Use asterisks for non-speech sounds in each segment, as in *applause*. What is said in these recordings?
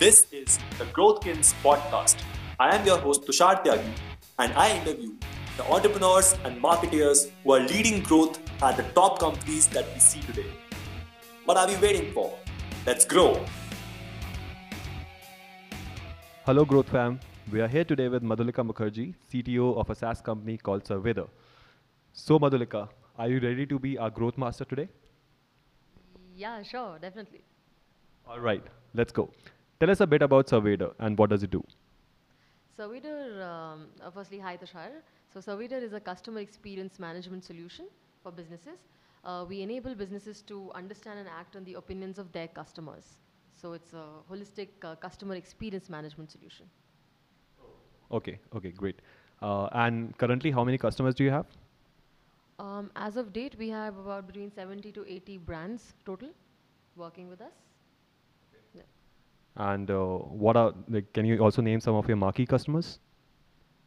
This is the Growthkins podcast. I am your host Tushar Tyagi and I interview the entrepreneurs and marketeers who are leading growth at the top companies that we see today. What are we waiting for? Let's grow. Hello, Growth Fam. We are here today with Madhulika Mukherjee, CTO of a SaaS company called Surveyder. So, Madhulika, are you ready to be our growth master today? Yeah, sure, definitely. All right, let's go. Tell us a bit about Surveyder and what does it do? Surveyder, um, uh, firstly, hi Tushar. So Surveyder is a customer experience management solution for businesses. Uh, we enable businesses to understand and act on the opinions of their customers. So it's a holistic uh, customer experience management solution. Okay, okay, great. Uh, and currently, how many customers do you have? Um, as of date, we have about between 70 to 80 brands total working with us. And uh, what are, like, can you also name some of your marquee customers?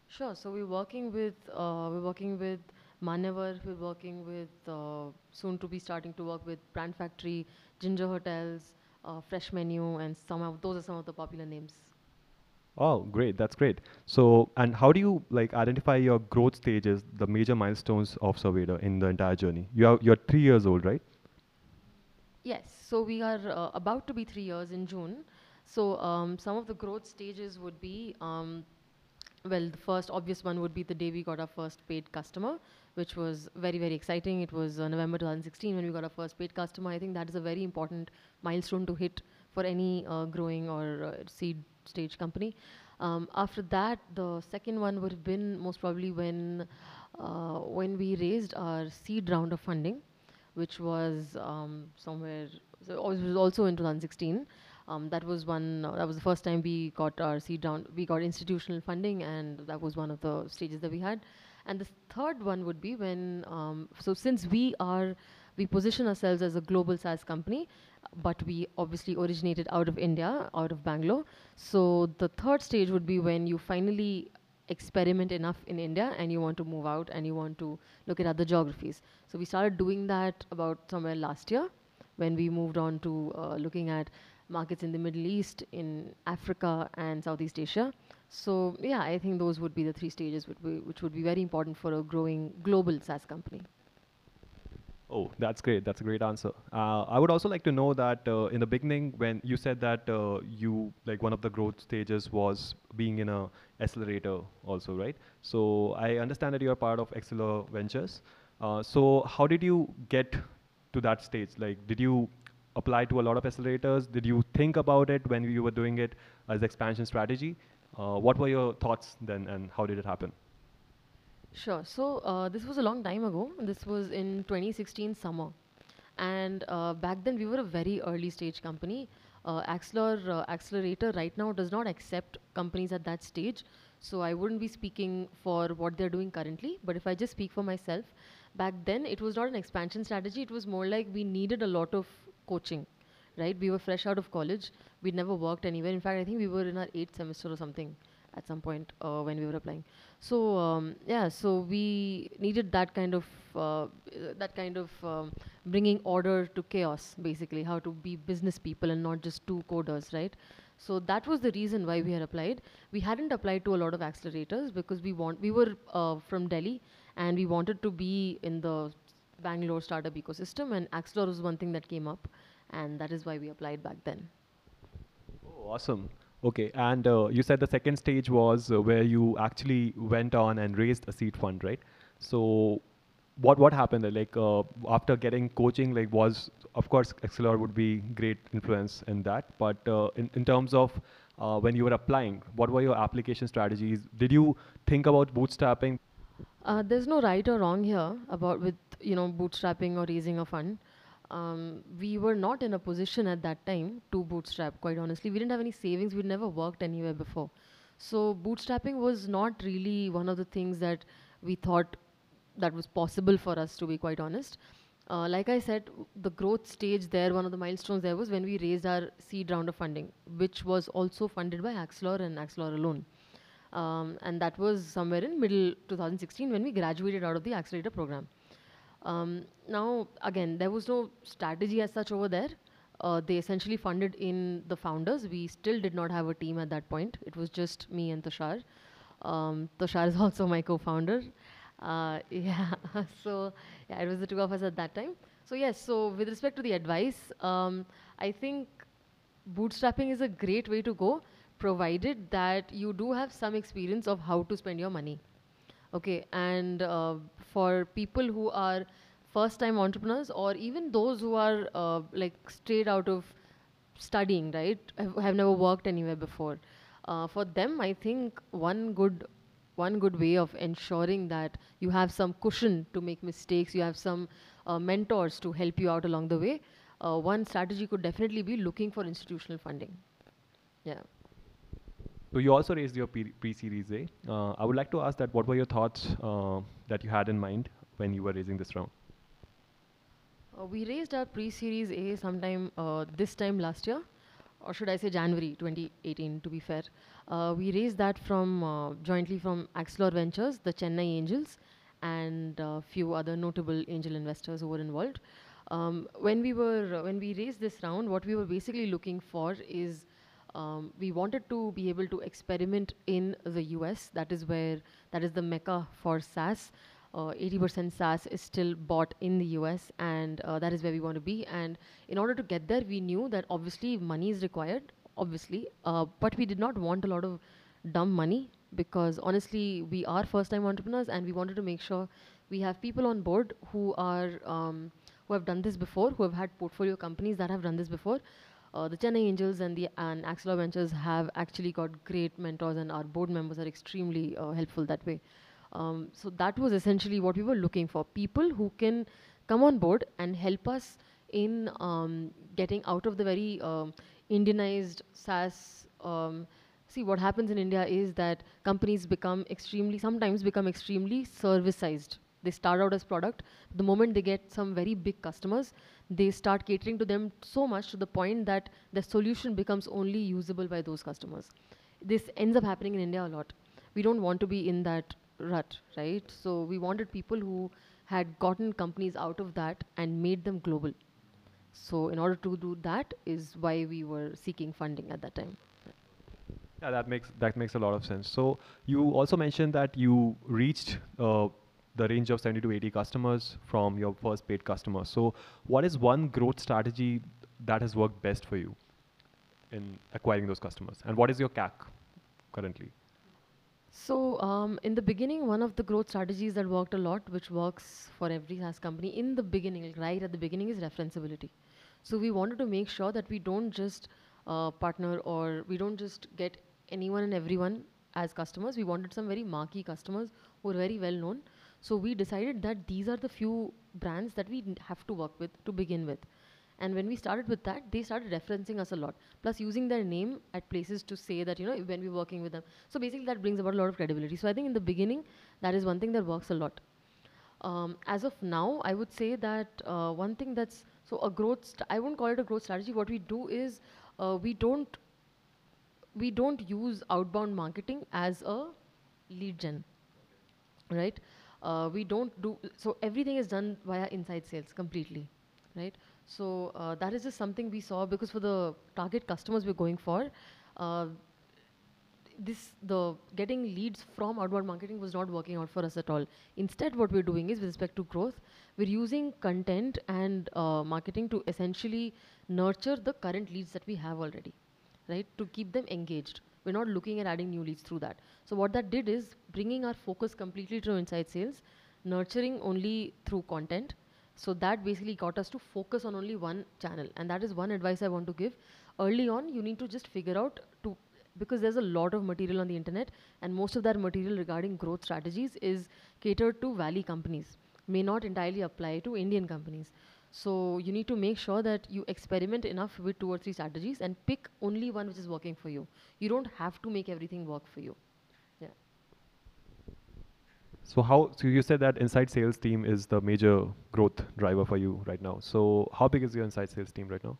Sure. So we're working with uh, we're working with Manyavar. We're working with uh, soon to be starting to work with Brand Factory, Ginger Hotels, uh, Fresh Menu, and some of those are some of the popular names. Oh, great. That's great. So, and how do you like identify your growth stages, the major milestones of Surveyder in the entire journey? You are you're three years old, right? Yes. So we are uh, about to be three years in June. So um, some of the growth stages would be, um, well, the first obvious one would be the day we got our first paid customer, which was very very exciting. It was uh, November 2016 when we got our first paid customer. I think that is a very important milestone to hit for any uh, growing or uh, seed stage company. Um, after that, the second one would have been most probably when uh, when we raised our seed round of funding, which was um, somewhere so was also in 2016. Um, that was one. Uh, that was the first time we got our seed round. We got institutional funding, and that was one of the stages that we had. And the third one would be when. Um, so since we are, we position ourselves as a global SaaS company, but we obviously originated out of India, out of Bangalore. So the third stage would be when you finally experiment enough in India and you want to move out and you want to look at other geographies. So we started doing that about somewhere last year when we moved on to uh, looking at markets in the Middle East, in Africa, and Southeast Asia. So yeah, I think those would be the three stages which, which would be very important for a growing global SaaS company. Oh, that's great. That's a great answer. Uh, I would also like to know that uh, in the beginning, when you said that uh, you like one of the growth stages was being in a accelerator, also, right? So I understand that you are part of Axilor Ventures. Uh, so how did you get to that stage? Like, did you apply to a lot of accelerators? Did you think about it when you were doing it as expansion strategy? Uh, what were your thoughts then, and how did it happen? Sure. So uh, this was a long time ago. This was in 2016 summer, and uh, back then we were a very early stage company. Uh, uh, Accelerator right now does not accept companies at that stage. So I wouldn't be speaking for what they're doing currently. But if I just speak for myself, back then it was not an expansion strategy. It was more like we needed a lot of coaching, right? We were fresh out of college. We'd never worked anywhere. In fact, I think we were in our eighth semester or something at some point uh, when we were applying. So um, yeah, so we needed that kind of uh, that kind of um, bringing order to chaos, basically, how to be business people and not just two coders, right? So that was the reason why we had applied. We hadn't applied to a lot of accelerators because we want we were uh, from Delhi and we wanted to be in the Bangalore startup ecosystem, and Axilor was one thing that came up, and that is why we applied back then. Oh, awesome. Okay, and uh, you said the second stage was uh, where you actually went on and raised a seed fund, right? So, what what happened there? Like uh, after getting coaching, like was of course Axilor would be great influence in that, but uh, in in terms of uh, when you were applying, what were your application strategies? Did you think about bootstrapping? Uh, there's no right or wrong here about with you know bootstrapping or raising a fund um, we were not in a position at that time to bootstrap, quite honestly. We didn't have any savings, we'd never worked anywhere before. So, bootstrapping was not really one of the things that we thought that was possible for us, to be quite honest. Uh, like I said, the growth stage there, one of the milestones there was when we raised our seed round of funding, which was also funded by Axilor and Axilor alone. Um, and that was somewhere in middle 2016 when we graduated out of the accelerator program. Um, now, again, there was no strategy as such over there. uh, they essentially funded in the founders. We still did not have a team at that point. It was just me and Tushar. Um, Tushar is *laughs* also my co-founder. Uh, *laughs* yeah, *laughs* so yeah, it was the two of us at that time. So yes, so with respect to the advice, um, I think bootstrapping is a great way to go, provided that you do have some experience of how to spend your money. Okay, and uh, for people who are first-time entrepreneurs, or even those who are uh, like straight out of studying, right, have, have never worked anywhere before. Uh, for them, I think one good one good way of ensuring that you have some cushion to make mistakes, you have some uh, mentors to help you out along the way. Uh, one strategy could definitely be looking for institutional funding. Yeah. So you also raised your pre-series A. Uh, I would like to ask that what were your thoughts uh, that you had in mind when you were raising this round? Uh, we raised our pre-series A sometime uh, this time last year, or should I say January 2018 to be fair. Uh, we raised that from uh, jointly from Axilor Ventures, the Chennai Angels, and a few other notable angel investors who were involved. Um, when we were when we raised this round, what we were basically looking for is um, we wanted to be able to experiment in the US. That is where that is the mecca for SaaS. 80% uh, SaaS is still bought in the US, and uh, that is where we want to be. And in order to get there, we knew that obviously money is required, obviously, uh, but we did not want a lot of dumb money because honestly, we are first-time entrepreneurs, and we wanted to make sure we have people on board who are um, who have done this before, who have had portfolio companies that have done this before, uh, the Chennai Angels and the and Ventures have actually got great mentors, and our board members are extremely uh, helpful that way. Um, so that was essentially what we were looking for: people who can come on board and help us in um, getting out of the very um, Indianized SaaS. Um, see, what happens in India is that companies become extremely, sometimes become extremely serviceized. They start out as product. The moment they get some very big customers, they start catering to them so much to the point that the solution becomes only usable by those customers. This ends up happening in India a lot. We don't want to be in that rut, right? So we wanted people who had gotten companies out of that and made them global. So in order to do that is why we were seeking funding at that time. Yeah, that makes that makes a lot of sense. So you also mentioned that you reached uh, the range of 70 to 80 customers from your first paid customer. So what is one growth strategy that has worked best for you in acquiring those customers? And what is your CAC currently? So um, in the beginning, one of the growth strategies that worked a lot, which works for every SaaS company in the beginning, right at the beginning, is referenceability. So we wanted to make sure that we don't just uh, partner or we don't just get anyone and everyone as customers. We wanted some very marquee customers who are very well known so we decided that these are the few brands that we have to work with to begin with. And when we started with that, they started referencing us a lot, plus using their name at places to say that, you know, when we're working with them. So basically that brings about a lot of credibility. So I think in the beginning, that is one thing that works a lot. Um, as of now, I would say that uh, one thing that's, so a growth, I won't call it a growth strategy. What we do is uh, we don't, we don't use outbound marketing as a lead gen, right? Uh, we don't do so everything is done via inside sales completely right? So uh, that is just something we saw because for the target customers we're going for uh, this the getting leads from outbound marketing was not working out for us at all. Instead what we're doing is with respect to growth we're using content and uh, marketing to essentially nurture the current leads that we have already right? To keep them engaged we're not looking at adding new leads through that. So what that did is bringing our focus completely to inside sales, nurturing only through content. So that basically got us to focus on only one channel. And that is one advice I want to give. Early on, you need to just figure out to because there's a lot of material on the internet and most of that material regarding growth strategies is catered to valley companies may not entirely apply to indian companies so you need to make sure that you experiment enough with two or three strategies and pick only one which is working for you. You don't have to make everything work for you. Yeah. So how? So you said that inside sales team is the major growth driver for you right now. So how big is your inside sales team right now?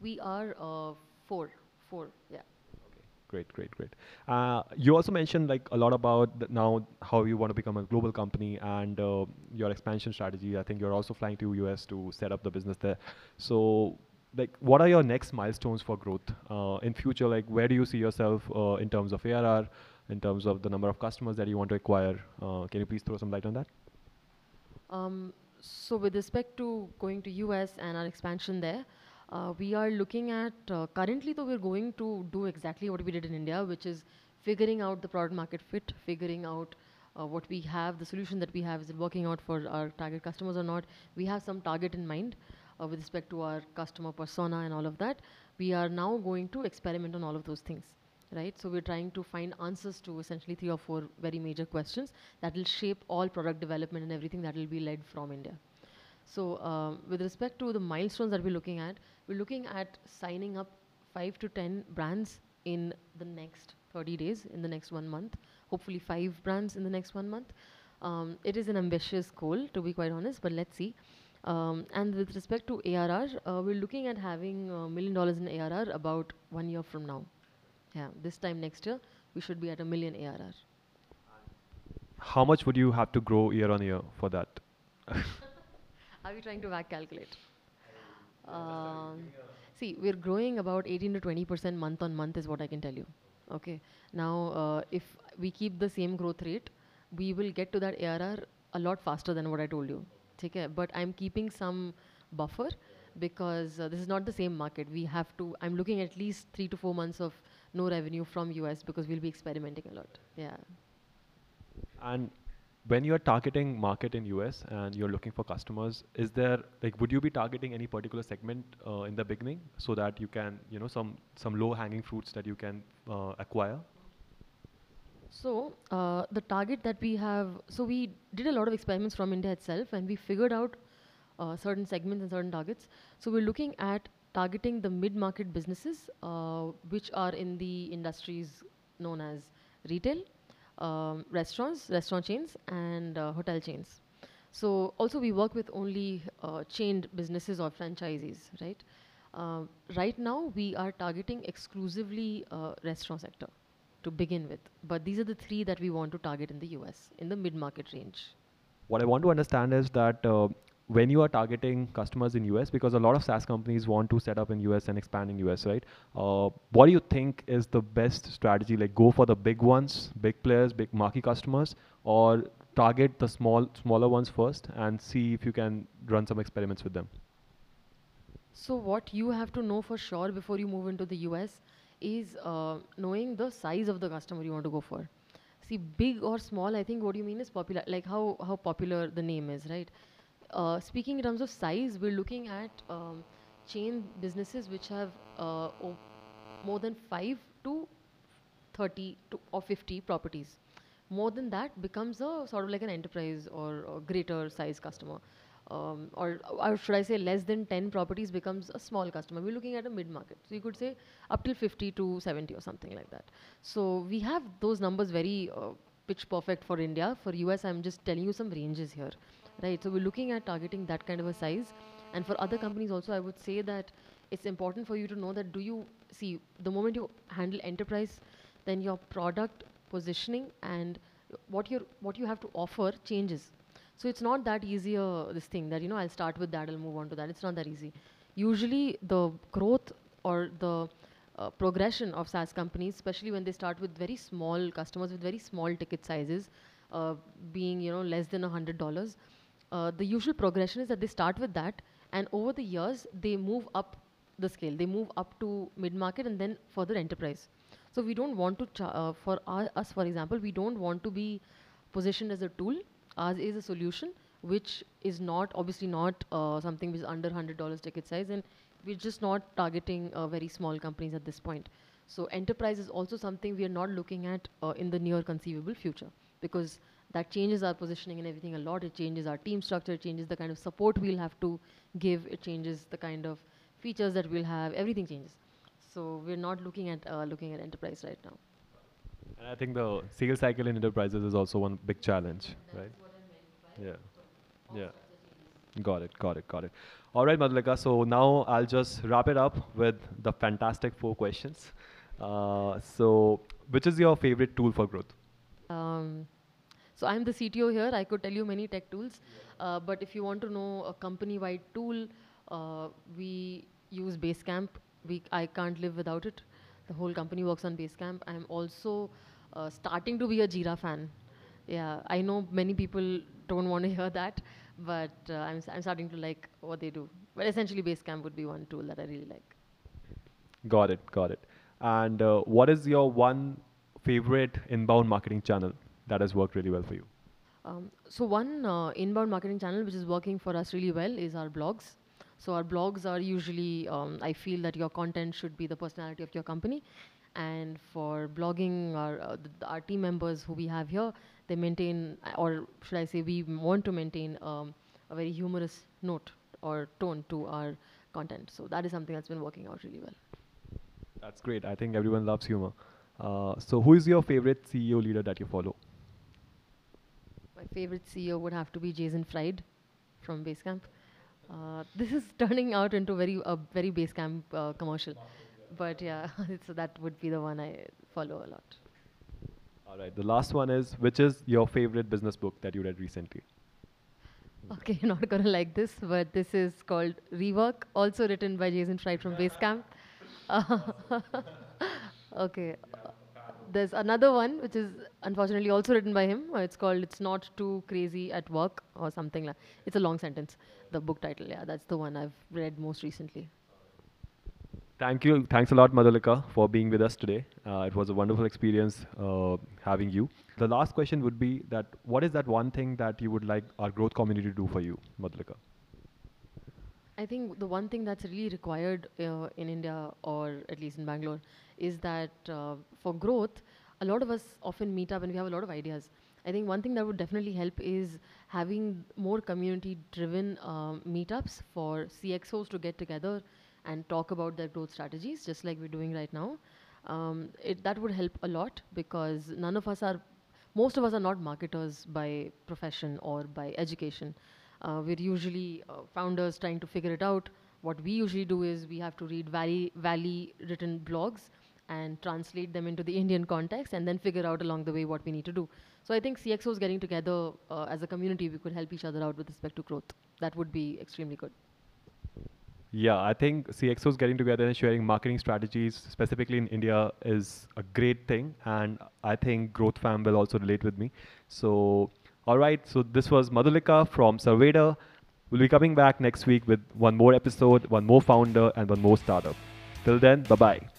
We are uh, four. Four. Yeah. Great, great, great. Uh, you also mentioned like a lot about now how you want to become a global company and uh, your expansion strategy. I think you're also flying to US to set up the business there. So, like, what are your next milestones for growth uh, in future? Like, where do you see yourself uh, in terms of ARR, in terms of the number of customers that you want to acquire? Uh, can you please throw some light on that? Um, so, with respect to going to US and our expansion there. Uh, we are looking at, uh, currently though we're going to do exactly what we did in India, which is figuring out the product market fit, figuring out uh, what we have, the solution that we have, is it working out for our target customers or not. We have some target in mind uh, with respect to our customer persona and all of that. We are now going to experiment on all of those things, right? So we're trying to find answers to essentially three or four very major questions that will shape all product development and everything that will be led from India. So um, with respect to the milestones that we're looking at, we're looking at signing up five to 10 brands in the next 30 days, in the next one month, hopefully five brands in the next one month. Um, it is an ambitious goal, to be quite honest, but let's see. Um, and with respect to ARR, uh, we're looking at having a million dollars in ARR about one year from now. Yeah, this time next year, we should be at a million ARR. How much would you have to grow year on year for that? *laughs* Are we trying to back calculate? Um, see, we're growing about 18 to 20 percent month on month, is what I can tell you. Okay. Now, uh, if we keep the same growth rate, we will get to that ARR a lot faster than what I told you. Okay. But I'm keeping some buffer because uh, this is not the same market. We have to. I'm looking at least three to four months of no revenue from US because we'll be experimenting a lot. Yeah. And when you're targeting market in US and you're looking for customers, is there like would you be targeting any particular segment uh, in the beginning so that you can you know some some low hanging fruits that you can uh, acquire? So uh, the target that we have, so we did a lot of experiments from India itself, and we figured out uh, certain segments and certain targets. So we're looking at targeting the mid-market businesses, uh, which are in the industries known as retail, um, restaurants, restaurant chains, and uh, hotel chains. So also we work with only uh, chained businesses or franchisees, right? Uh, right now we are targeting exclusively uh, restaurant sector to begin with, but these are the three that we want to target in the US in the mid-market range. What I want to understand is that uh, when you are targeting customers in US, because a lot of SaaS companies want to set up in US and expand in US, right? Uh, what do you think is the best strategy? Like go for the big ones, big players, big marquee customers, or target the small, smaller ones first and see if you can run some experiments with them? So what you have to know for sure before you move into the US is uh, knowing the size of the customer you want to go for. See, big or small, I think what do you mean is popular, like how, how popular the name is, right? Uh, speaking in terms of size, we're looking at um, chain businesses which have uh, more than 5 to 30 to or 50 properties. More than that becomes a sort of like an enterprise or greater size customer. Um, or, or should I say less than 10 properties becomes a small customer. We're looking at a mid-market. So you could say up till 50 to 70 or something like that. So we have those numbers very uh, pitch perfect for India. For US, I'm just telling you some ranges here right? So we're looking at targeting that kind of a size. And for other companies also, I would say that it's important for you to know that do you see the moment you handle enterprise, then your product positioning and what you what you have to offer changes. So it's not that easy uh, this thing that you know I'll start with that, I'll move on to that. It's not that easy. Usually the growth or the uh, progression of SaaS companies, especially when they start with very small customers with very small ticket sizes, uh, being you know less than a hundred dollars, uh, the usual progression is that they start with that, and over the years, they move up the scale. They move up to mid-market and then further enterprise. So we don't want to, uh, for our, us, for example, we don't want to be positioned as a tool. Ours is a solution, which is not, obviously not uh, something which is under $100 ticket size, and we're just not targeting uh, very small companies at this point. So enterprise is also something we are not looking at uh, in the near conceivable future, because that changes our positioning and everything a lot. It changes our team structure, it changes the kind of support we'll have to give, it changes the kind of features that we'll have, everything changes. So we're not looking at uh, looking at enterprise right now. And I think the sales cycle in enterprises is also one big challenge, right? Yeah. Yeah. Got it, got it, got it. All right, Madhulika, so now I'll just wrap it up with the fantastic four questions. Uh, so, which is your favorite tool for growth? Um, so I'm the CTO here. I could tell you many tech tools, uh, but if you want to know a company-wide tool, uh, we use Basecamp. We I can't live without it. The whole company works on Basecamp. I'm also uh, starting to be a Jira fan. Yeah, I know many people don't want to hear that, but uh, I'm, I'm starting to like what they do. But essentially, Basecamp would be one tool that I really like. Got it, got it. And uh, what is your one favorite inbound marketing channel that has worked really well for you? Um, so one uh, inbound marketing channel which is working for us really well is our blogs. So our blogs are usually, um, I feel that your content should be the personality of your company. And for blogging, our, uh, our team members who we have here, they maintain, or should I say, we want to maintain um, a very humorous note or tone to our content. So that is something that's been working out really well. That's great. I think everyone loves humor. Uh, so, who is your favorite CEO leader that you follow? Favorite CEO would have to be Jason Fried from Basecamp. Uh, this is turning out into very a very Basecamp uh, commercial, but yeah, *laughs* so that would be the one I follow a lot. All right. The last one is which is your favorite business book that you read recently? Okay, *laughs* you're not gonna like this, but this is called Rework, also written by Jason Fried from Basecamp. *laughs* okay. uh, There's another one which is unfortunately also written by him. uh, It's called "It's Not Too Crazy at Work" or something like. It's a long sentence. The book title, yeah, that's the one I've read most recently. Thank you. Thanks a lot, Madhulika, for being with us today. Uh, it was a wonderful experience uh, having you. The last question would be that what is that one thing that you would like our growth community to do for you, Madhulika? I think the one thing that's really required uh, in India or at least in Bangalore is that uh, for growth, a lot of us often meet up and we have a lot of ideas. I think one thing that would definitely help is having more community driven um, meetups for CXOs to get together and talk about their growth strategies, just like we're doing right now. Um, it, that would help a lot because none of us are most of us are not marketers by profession or by education. Uh, we're usually uh, founders trying to figure it out. What we usually do is we have to read Valley, Valley written blogs and translate them into the Indian context and then figure out along the way what we need to do. So I think CXOs getting together uh, as a community, we could help each other out with respect to growth. That would be extremely good. Yeah, I think CXOs getting together and sharing marketing strategies, specifically in India, is a great thing. And I think Growth Fam will also relate with me. So, all right. So, this was Madhulika from Surveyder. We'll be coming back next week with one more episode, one more founder, and one more startup. Till then, bye bye.